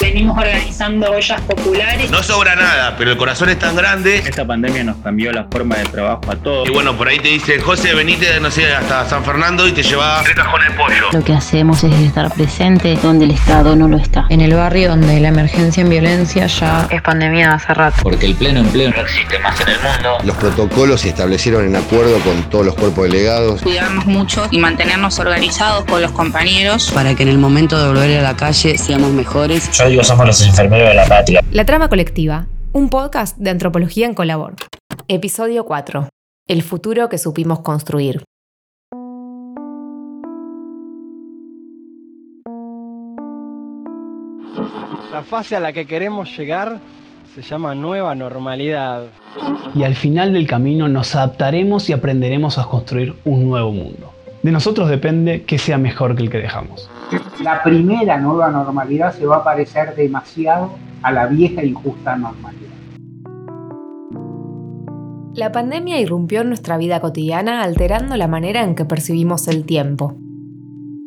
Venimos organizando ollas populares. No sobra nada, pero el corazón es tan grande. Esta pandemia nos cambió la forma de trabajo a todos. Y bueno, por ahí te dice, José, venite, no sé, hasta San Fernando y te lleva tres cajones de pollo. Lo que hacemos es estar presente donde el Estado no lo está. En el barrio donde la emergencia en violencia ya es pandemia hace rato. Porque el pleno empleo no existe más en el mundo. Los protocolos se establecieron en acuerdo con todos los cuerpos delegados. Cuidarnos mucho y mantenernos organizados con los compañeros. Para que en el momento de volver a la calle seamos mejores. Yo digo, somos los enfermeros de la patria. La trama colectiva, un podcast de antropología en Colabor. Episodio 4. El futuro que supimos construir. La fase a la que queremos llegar se llama nueva normalidad. Y al final del camino nos adaptaremos y aprenderemos a construir un nuevo mundo. De nosotros depende que sea mejor que el que dejamos. La primera nueva normalidad se va a parecer demasiado a la vieja e injusta normalidad. La pandemia irrumpió en nuestra vida cotidiana alterando la manera en que percibimos el tiempo.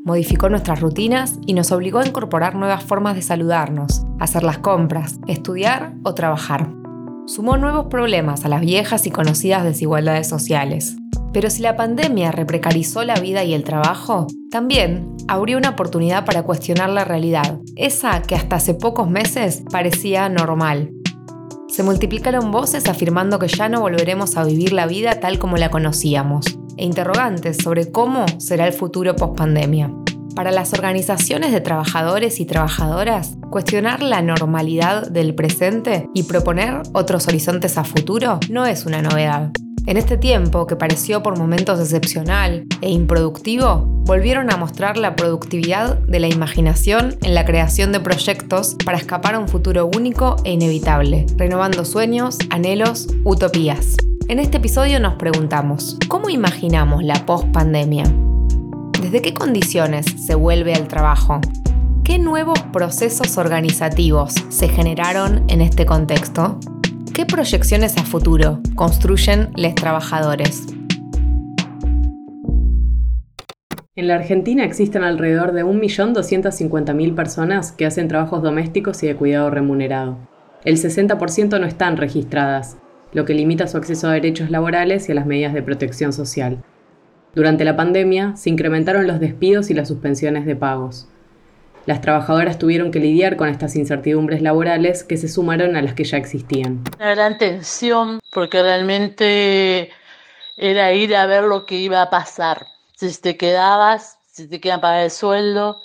Modificó nuestras rutinas y nos obligó a incorporar nuevas formas de saludarnos, hacer las compras, estudiar o trabajar. Sumó nuevos problemas a las viejas y conocidas desigualdades sociales. Pero si la pandemia reprecarizó la vida y el trabajo, también abrió una oportunidad para cuestionar la realidad, esa que hasta hace pocos meses parecía normal. Se multiplicaron voces afirmando que ya no volveremos a vivir la vida tal como la conocíamos, e interrogantes sobre cómo será el futuro post-pandemia. Para las organizaciones de trabajadores y trabajadoras, cuestionar la normalidad del presente y proponer otros horizontes a futuro no es una novedad. En este tiempo, que pareció por momentos excepcional e improductivo, volvieron a mostrar la productividad de la imaginación en la creación de proyectos para escapar a un futuro único e inevitable, renovando sueños, anhelos, utopías. En este episodio nos preguntamos, ¿cómo imaginamos la post-pandemia? ¿Desde qué condiciones se vuelve al trabajo? ¿Qué nuevos procesos organizativos se generaron en este contexto? ¿Qué proyecciones a futuro construyen los trabajadores? En la Argentina existen alrededor de 1.250.000 personas que hacen trabajos domésticos y de cuidado remunerado. El 60% no están registradas, lo que limita su acceso a derechos laborales y a las medidas de protección social. Durante la pandemia se incrementaron los despidos y las suspensiones de pagos. Las trabajadoras tuvieron que lidiar con estas incertidumbres laborales que se sumaron a las que ya existían. Una gran tensión porque realmente era ir a ver lo que iba a pasar. Si te quedabas, si te quedan pagar el sueldo,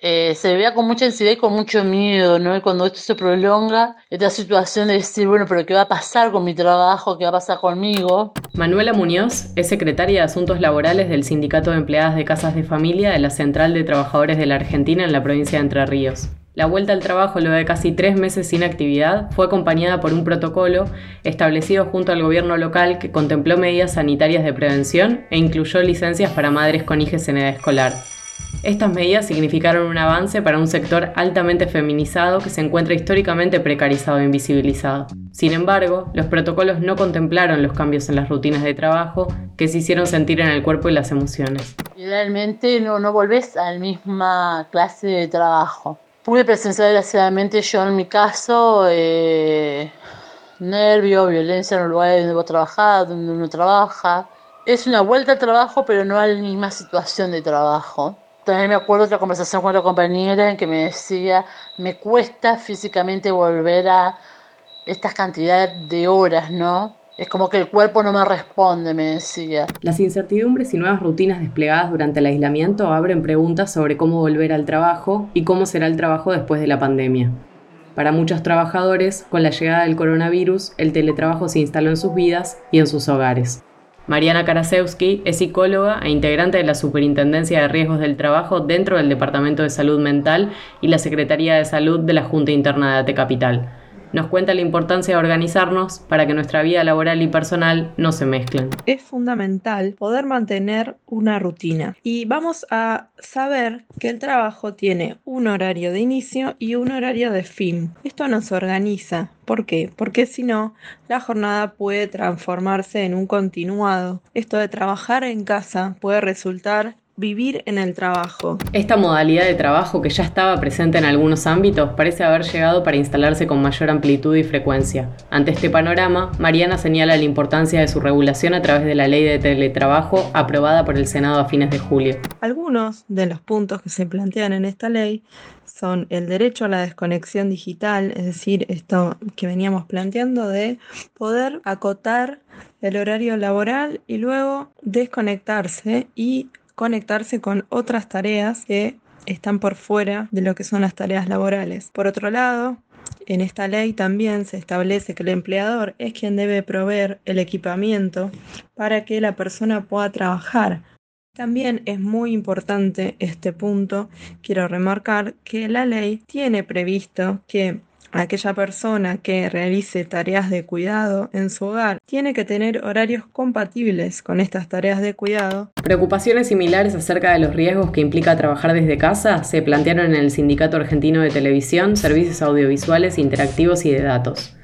eh, se veía con mucha ansiedad y con mucho miedo, ¿no? Y cuando esto se prolonga, esta situación de decir, bueno, pero ¿qué va a pasar con mi trabajo? ¿Qué va a pasar conmigo? Manuela Muñoz es secretaria de Asuntos Laborales del Sindicato de Empleadas de Casas de Familia de la Central de Trabajadores de la Argentina en la provincia de Entre Ríos. La vuelta al trabajo luego de casi tres meses sin actividad fue acompañada por un protocolo establecido junto al gobierno local que contempló medidas sanitarias de prevención e incluyó licencias para madres con hijos en edad escolar. Estas medidas significaron un avance para un sector altamente feminizado que se encuentra históricamente precarizado e invisibilizado. Sin embargo, los protocolos no contemplaron los cambios en las rutinas de trabajo que se hicieron sentir en el cuerpo y las emociones. Realmente no, no volvés a la misma clase de trabajo. Pude presenciar desgraciadamente yo en mi caso eh, nervio, violencia en los lugares donde vos trabajás, donde uno trabaja. Es una vuelta al trabajo, pero no a la misma situación de trabajo. También me acuerdo otra conversación con otra compañera en que me decía, me cuesta físicamente volver a estas cantidades de horas, ¿no? Es como que el cuerpo no me responde, me decía. Las incertidumbres y nuevas rutinas desplegadas durante el aislamiento abren preguntas sobre cómo volver al trabajo y cómo será el trabajo después de la pandemia. Para muchos trabajadores, con la llegada del coronavirus, el teletrabajo se instaló en sus vidas y en sus hogares. Mariana Karasewski es psicóloga e integrante de la Superintendencia de Riesgos del Trabajo dentro del Departamento de Salud Mental y la Secretaría de Salud de la Junta Interna de AT Capital. Nos cuenta la importancia de organizarnos para que nuestra vida laboral y personal no se mezclen. Es fundamental poder mantener una rutina y vamos a saber que el trabajo tiene un horario de inicio y un horario de fin. Esto nos organiza. ¿Por qué? Porque si no, la jornada puede transformarse en un continuado. Esto de trabajar en casa puede resultar vivir en el trabajo. Esta modalidad de trabajo que ya estaba presente en algunos ámbitos parece haber llegado para instalarse con mayor amplitud y frecuencia. Ante este panorama, Mariana señala la importancia de su regulación a través de la ley de teletrabajo aprobada por el Senado a fines de julio. Algunos de los puntos que se plantean en esta ley son el derecho a la desconexión digital, es decir, esto que veníamos planteando de poder acotar el horario laboral y luego desconectarse y conectarse con otras tareas que están por fuera de lo que son las tareas laborales. Por otro lado, en esta ley también se establece que el empleador es quien debe proveer el equipamiento para que la persona pueda trabajar también es muy importante este punto. Quiero remarcar que la ley tiene previsto que aquella persona que realice tareas de cuidado en su hogar tiene que tener horarios compatibles con estas tareas de cuidado. Preocupaciones similares acerca de los riesgos que implica trabajar desde casa se plantearon en el Sindicato Argentino de Televisión, Servicios Audiovisuales, Interactivos y de Datos.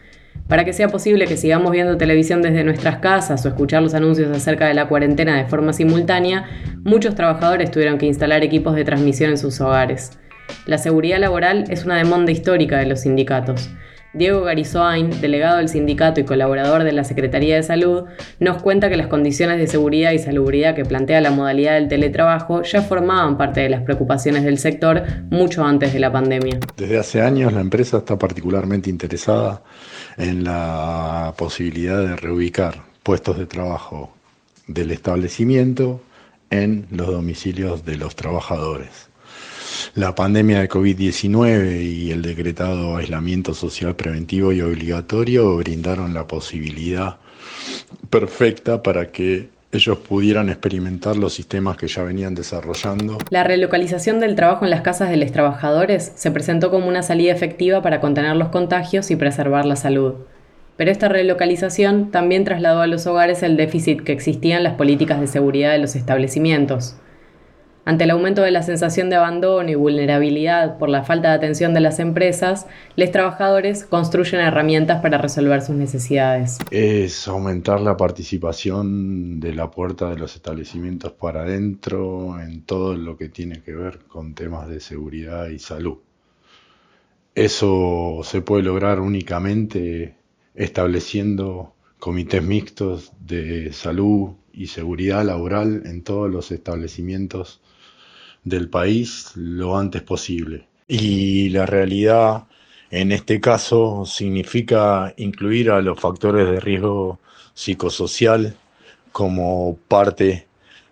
Para que sea posible que sigamos viendo televisión desde nuestras casas o escuchar los anuncios acerca de la cuarentena de forma simultánea, muchos trabajadores tuvieron que instalar equipos de transmisión en sus hogares. La seguridad laboral es una demanda histórica de los sindicatos. Diego Garizoain, delegado del sindicato y colaborador de la Secretaría de Salud, nos cuenta que las condiciones de seguridad y salubridad que plantea la modalidad del teletrabajo ya formaban parte de las preocupaciones del sector mucho antes de la pandemia. Desde hace años la empresa está particularmente interesada en la posibilidad de reubicar puestos de trabajo del establecimiento en los domicilios de los trabajadores. La pandemia de COVID-19 y el decretado aislamiento social preventivo y obligatorio brindaron la posibilidad perfecta para que ellos pudieran experimentar los sistemas que ya venían desarrollando. La relocalización del trabajo en las casas de los trabajadores se presentó como una salida efectiva para contener los contagios y preservar la salud. Pero esta relocalización también trasladó a los hogares el déficit que existía en las políticas de seguridad de los establecimientos. Ante el aumento de la sensación de abandono y vulnerabilidad por la falta de atención de las empresas, los trabajadores construyen herramientas para resolver sus necesidades. Es aumentar la participación de la puerta de los establecimientos para adentro en todo lo que tiene que ver con temas de seguridad y salud. Eso se puede lograr únicamente estableciendo comités mixtos de salud y seguridad laboral en todos los establecimientos del país lo antes posible. Y la realidad en este caso significa incluir a los factores de riesgo psicosocial como parte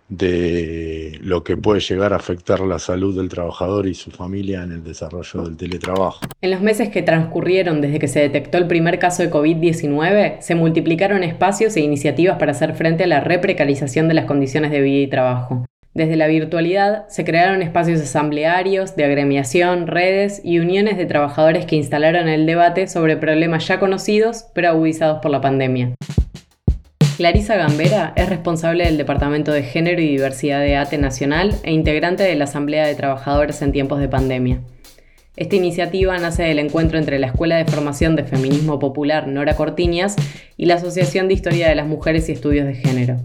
de lo que puede llegar a afectar la salud del trabajador y su familia en el desarrollo del teletrabajo. En los meses que transcurrieron desde que se detectó el primer caso de COVID-19, se multiplicaron espacios e iniciativas para hacer frente a la reprecarización de las condiciones de vida y trabajo. Desde la virtualidad se crearon espacios asamblearios, de agremiación, redes y uniones de trabajadores que instalaron el debate sobre problemas ya conocidos pero agudizados por la pandemia. Clarisa Gambera es responsable del Departamento de Género y Diversidad de ATE Nacional e integrante de la Asamblea de Trabajadores en tiempos de pandemia. Esta iniciativa nace del encuentro entre la Escuela de Formación de Feminismo Popular Nora Cortiñas y la Asociación de Historia de las Mujeres y Estudios de Género,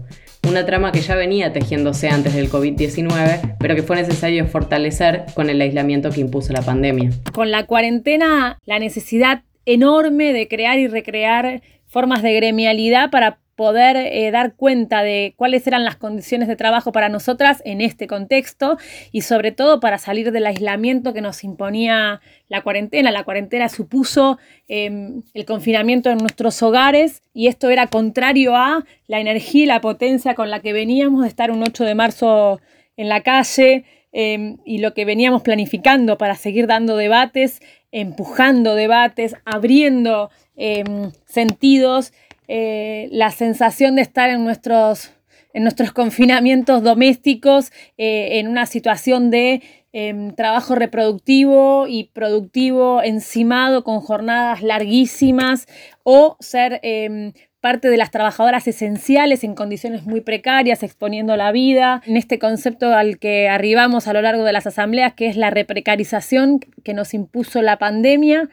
una trama que ya venía tejiéndose antes del COVID-19, pero que fue necesario fortalecer con el aislamiento que impuso la pandemia. Con la cuarentena, la necesidad enorme de crear y recrear formas de gremialidad para poder eh, dar cuenta de cuáles eran las condiciones de trabajo para nosotras en este contexto y sobre todo para salir del aislamiento que nos imponía la cuarentena. La cuarentena supuso em, el confinamiento en nuestros hogares y esto era contrario a la energía y la potencia con la que veníamos de estar un 8 de marzo en la calle em, y lo que veníamos planificando para seguir dando debates, empujando debates, abriendo em, sentidos eh, la sensación de estar en nuestros, en nuestros confinamientos domésticos, eh, en una situación de em, trabajo reproductivo y productivo encimado con jornadas larguísimas o ser em, parte de las trabajadoras esenciales en condiciones muy precarias, exponiendo la vida, en este concepto al que arribamos a lo largo de las asambleas, que es la reprecarización que nos impuso la pandemia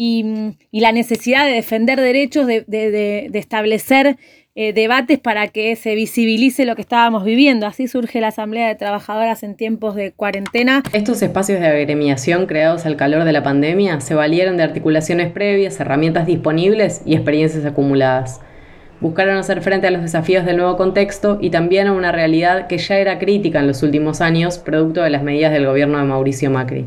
y, la necesidad de defender derechos, de, establecer eh, debates para que se visibilice lo que estábamos viviendo. Así surge la Asamblea de Trabajadoras en tiempos de cuarentena. Estos espacios de agremiación creados al calor de la pandemia se valieron de articulaciones previas, herramientas disponibles y experiencias acumuladas. Buscaron hacer frente a los desafíos del nuevo contexto y también a una realidad que ya era crítica en los últimos años, producto de las medidas del gobierno de Mauricio Macri.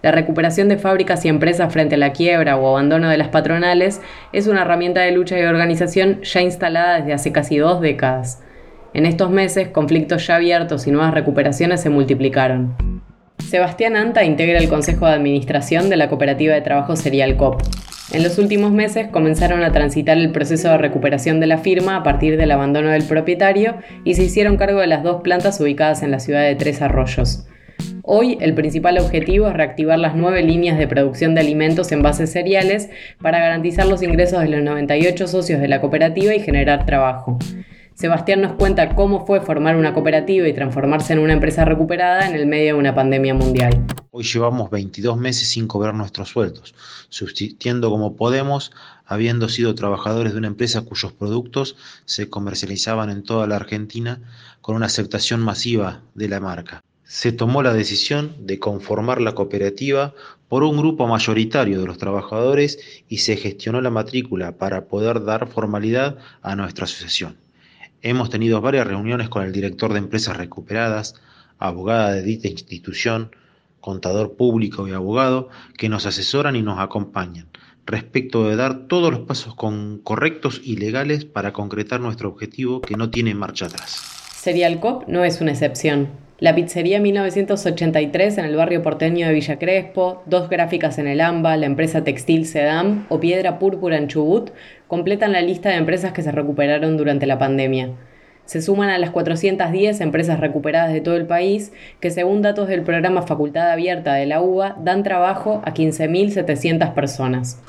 La recuperación de fábricas y empresas frente a la quiebra o abandono de las patronales es una herramienta de lucha y organización ya instalada desde hace casi dos décadas. En estos meses, conflictos ya abiertos y nuevas recuperaciones se multiplicaron. Sebastián Anta integra el Consejo de Administración de la Cooperativa de Trabajo Serial COP. En los últimos meses comenzaron a transitar el proceso de recuperación de la firma a partir del abandono del propietario y se hicieron cargo de las dos plantas ubicadas en la ciudad de Tres Arroyos. Hoy el principal objetivo es reactivar las nueve líneas de producción de alimentos en bases cereales para garantizar los ingresos de los 98 socios de la cooperativa y generar trabajo. Sebastián nos cuenta cómo fue formar una cooperativa y transformarse en una empresa recuperada en el medio de una pandemia mundial. Hoy llevamos 22 meses sin cobrar nuestros sueldos, subsistiendo como podemos, habiendo sido trabajadores de una empresa cuyos productos se comercializaban en toda la Argentina con una aceptación masiva de la marca. Se tomó la decisión de conformar la cooperativa por un grupo mayoritario de los trabajadores y se gestionó la matrícula para poder dar formalidad a nuestra asociación. Hemos tenido varias reuniones con el director de empresas recuperadas, abogada de dicha institución, contador público y abogado que nos asesoran y nos acompañan respecto de dar todos los pasos correctos y legales para concretar nuestro objetivo que no tiene marcha atrás. Serial Cop no es una excepción. La pizzería 1983 en el barrio porteño de Villa Crespo, dos gráficas en el AMBA, la empresa textil Sedam o Piedra Púrpura en Chubut completan la lista de empresas que se recuperaron durante la pandemia. Se suman a las 410 empresas recuperadas de todo el país, que según datos del programa Facultad Abierta de la UBA dan trabajo a 15.700 personas.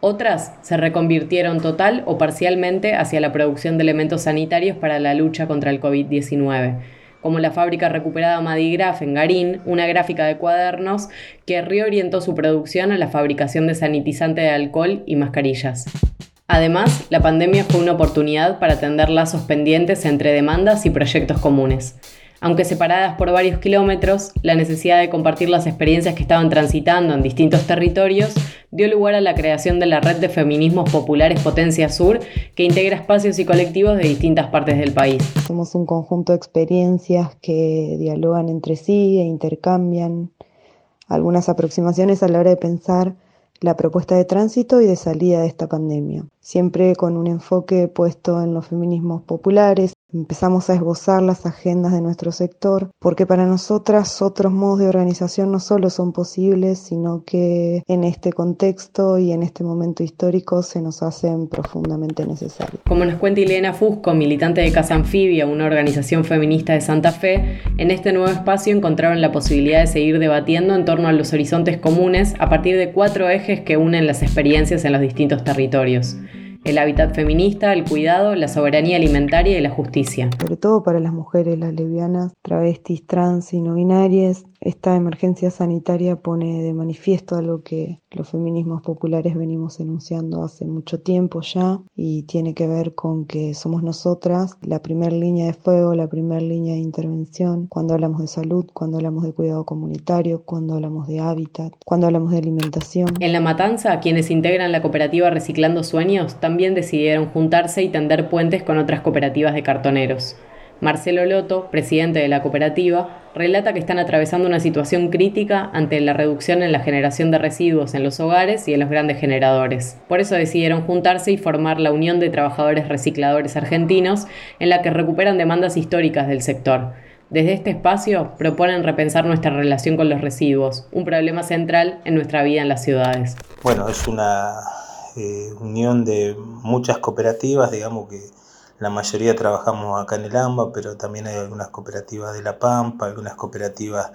Otras se reconvirtieron total o parcialmente hacia la producción de elementos sanitarios para la lucha contra el COVID-19 como la fábrica recuperada Madigraf en Garín, una gráfica de cuadernos que reorientó su producción a la fabricación de sanitizante de alcohol y mascarillas. Además, la pandemia fue una oportunidad para tender lazos pendientes entre demandas y proyectos comunes. Aunque separadas por varios kilómetros, la necesidad de compartir las experiencias que estaban transitando en distintos territorios dio lugar a la creación de la Red de Feminismos Populares Potencia Sur, que integra espacios y colectivos de distintas partes del país. Somos un conjunto de experiencias que dialogan entre sí e intercambian algunas aproximaciones a la hora de pensar la propuesta de tránsito y de salida de esta pandemia, siempre con un enfoque puesto en los feminismos populares, Empezamos a esbozar las agendas de nuestro sector, porque para nosotras otros modos de organización no solo son posibles, sino que en este contexto y en este momento histórico se nos hacen profundamente necesarios. Como nos cuenta Ileana Fusco, militante de Casa Anfibia, una organización feminista de Santa Fe, en este nuevo espacio encontraron la posibilidad de seguir debatiendo en torno a los horizontes comunes a partir de cuatro ejes que unen las experiencias en los distintos territorios el hábitat feminista, el cuidado, la soberanía alimentaria y la justicia. Sobre todo para las mujeres, las lesbianas, travestis, trans y no binarias, esta emergencia sanitaria pone de manifiesto algo que los feminismos populares venimos enunciando hace mucho tiempo ya y tiene que ver con que somos nosotras la primera línea de fuego, la primera línea de intervención cuando hablamos de salud, cuando hablamos de cuidado comunitario, cuando hablamos de hábitat, cuando hablamos de alimentación. En La Matanza, quienes integran la cooperativa Reciclando Sueños también decidieron juntarse y tender puentes con otras cooperativas de cartoneros. Marcelo Loto, presidente de la cooperativa, relata que están atravesando una situación crítica ante la reducción en la generación de residuos en los hogares y en los grandes generadores. Por eso decidieron juntarse y formar la Unión de Trabajadores Recicladores Argentinos, en la que recuperan demandas históricas del sector. Desde este espacio proponen repensar nuestra relación con los residuos, un problema central en nuestra vida en las ciudades. Bueno, es una eh, unión de muchas cooperativas, digamos que la mayoría trabajamos acá en el AMBA, pero también hay algunas cooperativas de La Pampa, algunas cooperativas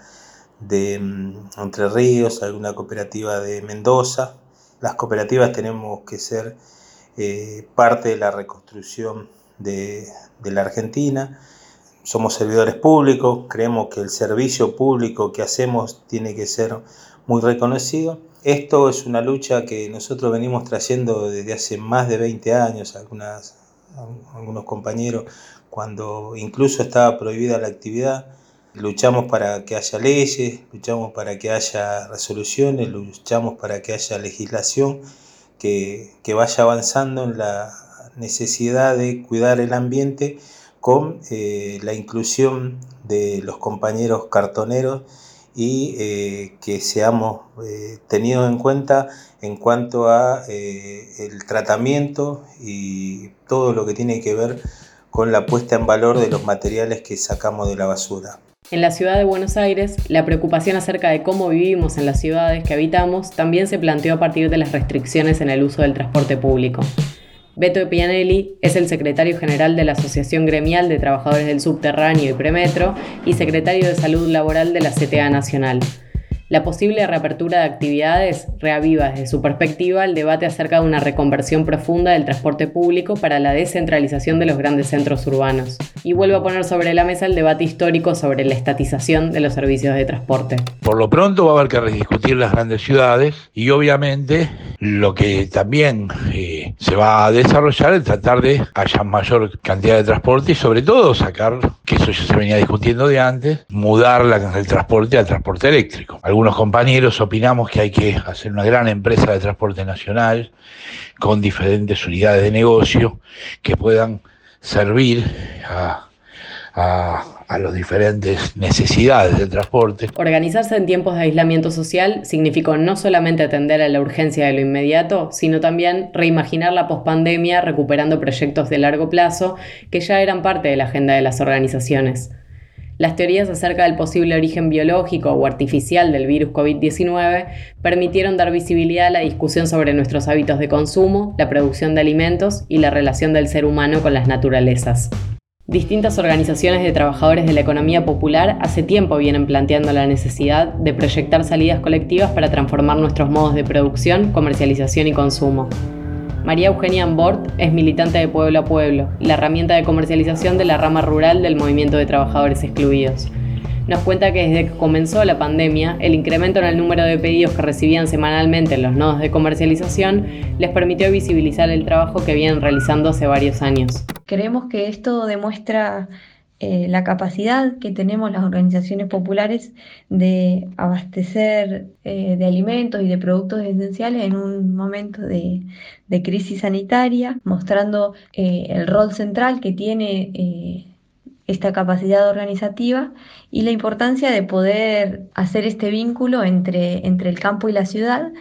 de mm, Entre Ríos, alguna cooperativa de Mendoza. Las cooperativas tenemos que ser eh, parte de la reconstrucción de, de la Argentina. Somos servidores públicos, creemos que el servicio público que hacemos tiene que ser muy reconocido. Esto es una lucha que nosotros venimos trayendo desde hace más de 20 años, algunas algunos compañeros, cuando incluso estaba prohibida la actividad, luchamos para que haya leyes, luchamos para que haya resoluciones, luchamos para que haya legislación que, que vaya avanzando en la necesidad de cuidar el ambiente con eh, la inclusión de los compañeros cartoneros y eh, que seamos eh, tenidos en cuenta en cuanto a el tratamiento y todo lo que tiene que ver con la puesta en valor de los materiales que sacamos de la basura. En la ciudad de Buenos Aires, la preocupación acerca de cómo vivimos en las ciudades que habitamos también se planteó a partir de las restricciones en el uso del transporte público. Beto Pianelli es el secretario general de la Asociación Gremial de Trabajadores del Subterráneo y Premetro y secretario de Salud Laboral de la CTA Nacional. La posible reapertura de actividades reaviva desde su perspectiva el debate acerca de una reconversión profunda del transporte público para la descentralización de los grandes centros urbanos y vuelve a poner sobre la mesa el debate histórico sobre la estatización de los servicios de transporte. Por lo pronto va a haber que rediscutir las grandes ciudades y obviamente lo que también eh, se va a desarrollar es tratar de haya mayor cantidad de transporte y sobre todo sacar, que eso ya se venía discutiendo de antes, mudar la, el transporte al transporte eléctrico. Algunos compañeros opinamos que hay que hacer una gran empresa de transporte nacional con diferentes unidades de negocio que puedan servir a, a, las diferentes necesidades transporte. Organizarse en tiempos de aislamiento social significó no solamente atender a la urgencia de lo inmediato, sino también reimaginar la pospandemia recuperando proyectos de largo plazo que ya eran parte de la agenda de las organizaciones. Las teorías acerca del posible origen biológico o artificial del virus COVID-19 permitieron dar visibilidad a la discusión sobre nuestros hábitos de consumo, la producción de alimentos y la relación del ser humano con las naturalezas. Distintas organizaciones de trabajadores de la economía popular hace tiempo vienen planteando la necesidad de proyectar salidas colectivas para transformar nuestros modos de producción, comercialización y consumo. María Eugenia Ambort es militante de Pueblo a Pueblo, la herramienta de comercialización de la rama rural del movimiento de trabajadores excluidos. Nos cuenta que desde que comenzó la pandemia, el incremento en el número de pedidos que recibían semanalmente en los nodos de comercialización les permitió visibilizar el trabajo que vienen realizando hace varios años. Creemos que esto demuestra eh, la capacidad que tenemos las organizaciones populares de abastecer eh, de alimentos y de productos esenciales en un momento de, crisis sanitaria, mostrando eh, el rol central que tiene esta capacidad organizativa y la importancia de poder hacer este vínculo entre, entre el campo y la ciudad,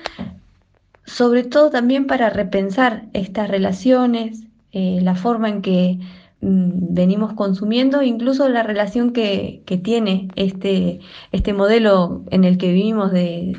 sobre todo también para repensar estas relaciones, la forma en que Mm, venimos consumiendo, incluso la relación que, tiene este, este modelo en el que vivimos de,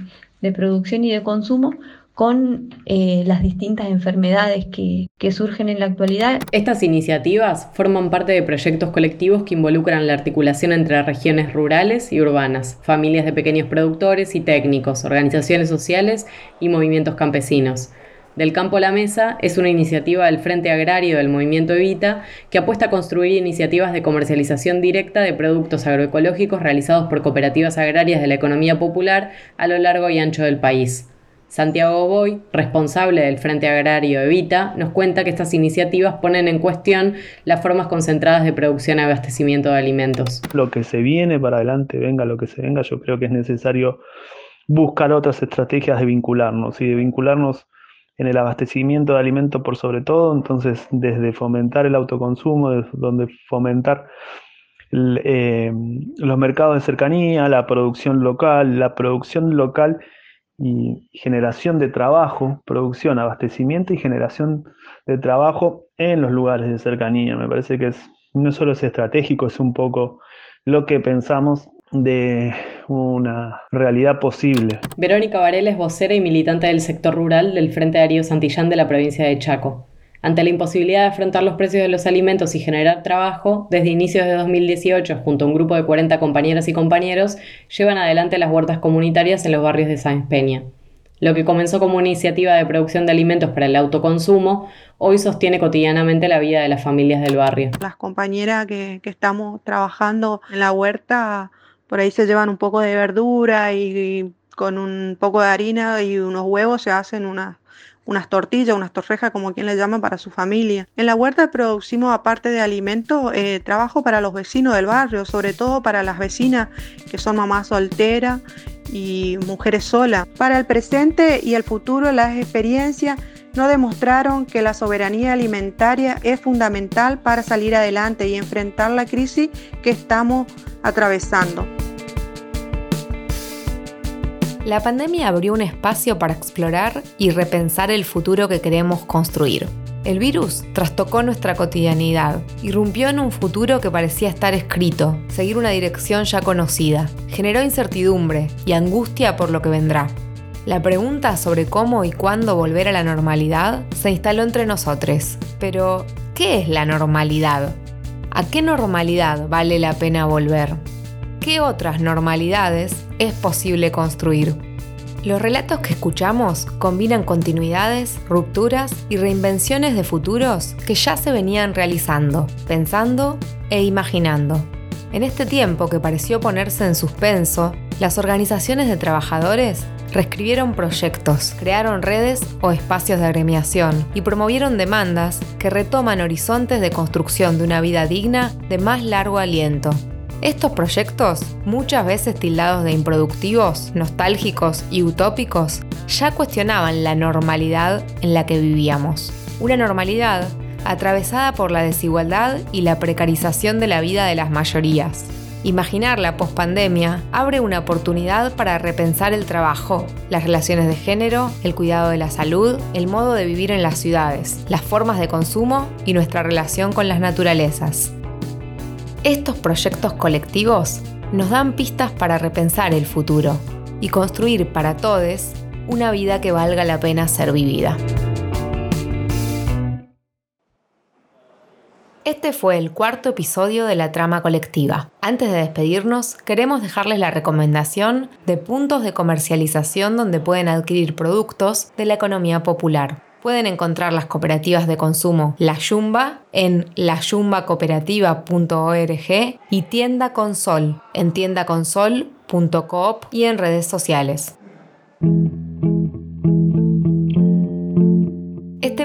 producción y de consumo con eh, las distintas enfermedades que, que, surgen en la actualidad. Estas iniciativas forman parte de proyectos colectivos que involucran la articulación entre regiones rurales y urbanas, familias de pequeños productores y técnicos, organizaciones sociales y movimientos campesinos. Del campo a la mesa es una iniciativa del Frente Agrario del Movimiento Evita que apuesta a construir iniciativas de comercialización directa de productos agroecológicos realizados por cooperativas agrarias de la economía popular a lo largo y ancho del país. Santiago Boy, responsable del Frente Agrario Evita, nos cuenta que estas iniciativas ponen en cuestión las formas concentradas de producción y abastecimiento de alimentos. Lo que se viene para adelante, venga lo que se venga, yo creo que es necesario buscar otras estrategias de vincularnos y de vincularnos en el abastecimiento de alimentos por sobre todo, entonces desde fomentar el autoconsumo, donde fomentar eh, los mercados de cercanía, la producción local, la producción local y generación de trabajo, producción, abastecimiento y generación de trabajo en los lugares de cercanía. Me parece que es, no solo es estratégico, es un poco lo que pensamos de una realidad posible. Verónica Varela es vocera y militante del sector rural del Frente Darío Santillán de la provincia de Chaco. Ante la imposibilidad de afrontar los precios de los alimentos y generar trabajo, desde inicios de 2018, junto a un grupo de 40 compañeras y compañeros, llevan adelante las huertas comunitarias en los barrios de Sáenz Peña. Lo que comenzó como una iniciativa de producción de alimentos para el autoconsumo, hoy sostiene cotidianamente la vida de las familias del barrio. Las compañeras que, que estamos trabajando en la huerta por ahí se llevan un poco de verdura y, con un poco de harina y unos huevos se hacen unas unas tortillas, unas torrejas, como quien le llama, para su familia. En la huerta producimos, aparte de alimentos, eh, trabajo para los vecinos del barrio, sobre todo para las vecinas que son mamás solteras y mujeres solas. Para el presente y el futuro, las experiencias no demostraron que la soberanía alimentaria es fundamental para salir adelante y enfrentar la crisis que estamos atravesando. La pandemia abrió un espacio para explorar y repensar el futuro que queremos construir. El virus trastocó nuestra cotidianidad, irrumpió en un futuro que parecía estar escrito, seguir una dirección ya conocida, generó incertidumbre y angustia por lo que vendrá. La pregunta sobre cómo y cuándo volver a la normalidad se instaló entre nosotros. Pero, ¿qué es la normalidad? ¿A qué normalidad vale la pena volver? ¿Qué otras normalidades es posible construir? Los relatos que escuchamos combinan continuidades, rupturas y reinvenciones de futuros que ya se venían realizando, pensando e imaginando. En este tiempo que pareció ponerse en suspenso, las organizaciones de trabajadores reescribieron proyectos, crearon redes o espacios de agremiación y promovieron demandas que retoman horizontes de construcción de una vida digna de más largo aliento. Estos proyectos, muchas veces tildados de improductivos, nostálgicos y utópicos, ya cuestionaban la normalidad en la que vivíamos. Una normalidad atravesada por la desigualdad y la precarización de la vida de las mayorías. Imaginar la pospandemia abre una oportunidad para repensar el trabajo, las relaciones de género, el cuidado de la salud, el modo de vivir en las ciudades, las formas de consumo y nuestra relación con las naturalezas. Estos proyectos colectivos nos dan pistas para repensar el futuro y construir para todos una vida que valga la pena ser vivida. Este fue el cuarto episodio de la trama colectiva. Antes de despedirnos, queremos dejarles la recomendación de puntos de comercialización donde pueden adquirir productos de la economía popular pueden encontrar las cooperativas de consumo La Yumba en layumbacooperativa.org y Tienda Consol en tiendaconsol.coop y en redes sociales.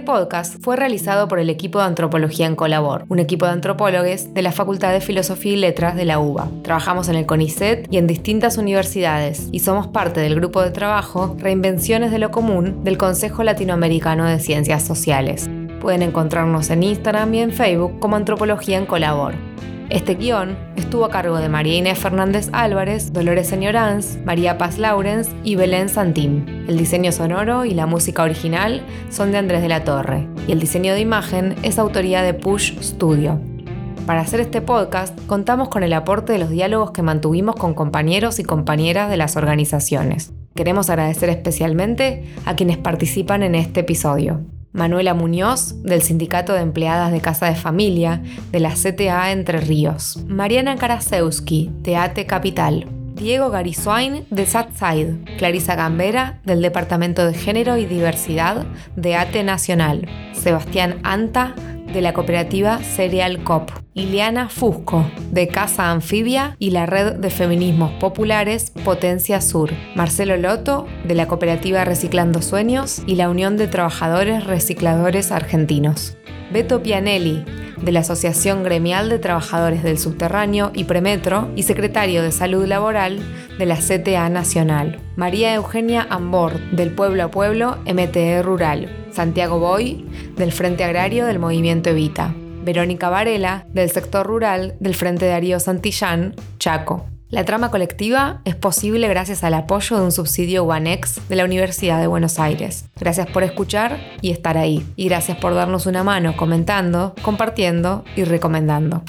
Podcast fue realizado por el equipo de antropología en Colabor, un equipo de antropólogos de la Facultad de Filosofía y Letras de la UBA. Trabajamos en el CONICET y en distintas universidades y somos parte del grupo de trabajo Reinvenciones de lo Común del Consejo Latinoamericano de Ciencias Sociales. Pueden encontrarnos en Instagram y en Facebook como Antropología en Colabor. Este guion estuvo a cargo de María Inés Fernández Álvarez, Dolores Señoranz, María Paz Laurens y Belén Santín. El diseño sonoro y la música original son de Andrés de la Torre y el diseño de imagen es autoría de Push Studio. Para hacer este podcast contamos con el aporte de los diálogos que mantuvimos con compañeros y compañeras de las organizaciones. Queremos agradecer especialmente a quienes participan en este episodio. Manuela Muñoz, del Sindicato de Empleadas de Casa de Familia, de la CTA Entre Ríos. Mariana Karasewski, de ATE Capital. Diego Garizuain, de Satside. Clarisa Gambera, del Departamento de Género y Diversidad, de ATE Nacional. Sebastián Anta, de la cooperativa Cereal Cop. Ileana Fusco, de Casa Anfibia y la Red de Feminismos Populares Potencia Sur. Marcelo Loto, de la cooperativa Reciclando Sueños y la Unión de Trabajadores Recicladores Argentinos. Beto Pianelli, de la Asociación Gremial de Trabajadores del Subterráneo y Premetro y secretario de Salud Laboral de la CTA Nacional. María Eugenia Ambor, del Pueblo a Pueblo MTE Rural. Santiago Boy, del Frente Agrario del Movimiento Evita. Verónica Varela, del sector rural del Frente Darío Santillán, Chaco. La trama colectiva es posible gracias al apoyo de un subsidio OneX de la Universidad de Buenos Aires. Gracias por escuchar y estar ahí. Y gracias por darnos una mano comentando, compartiendo y recomendando.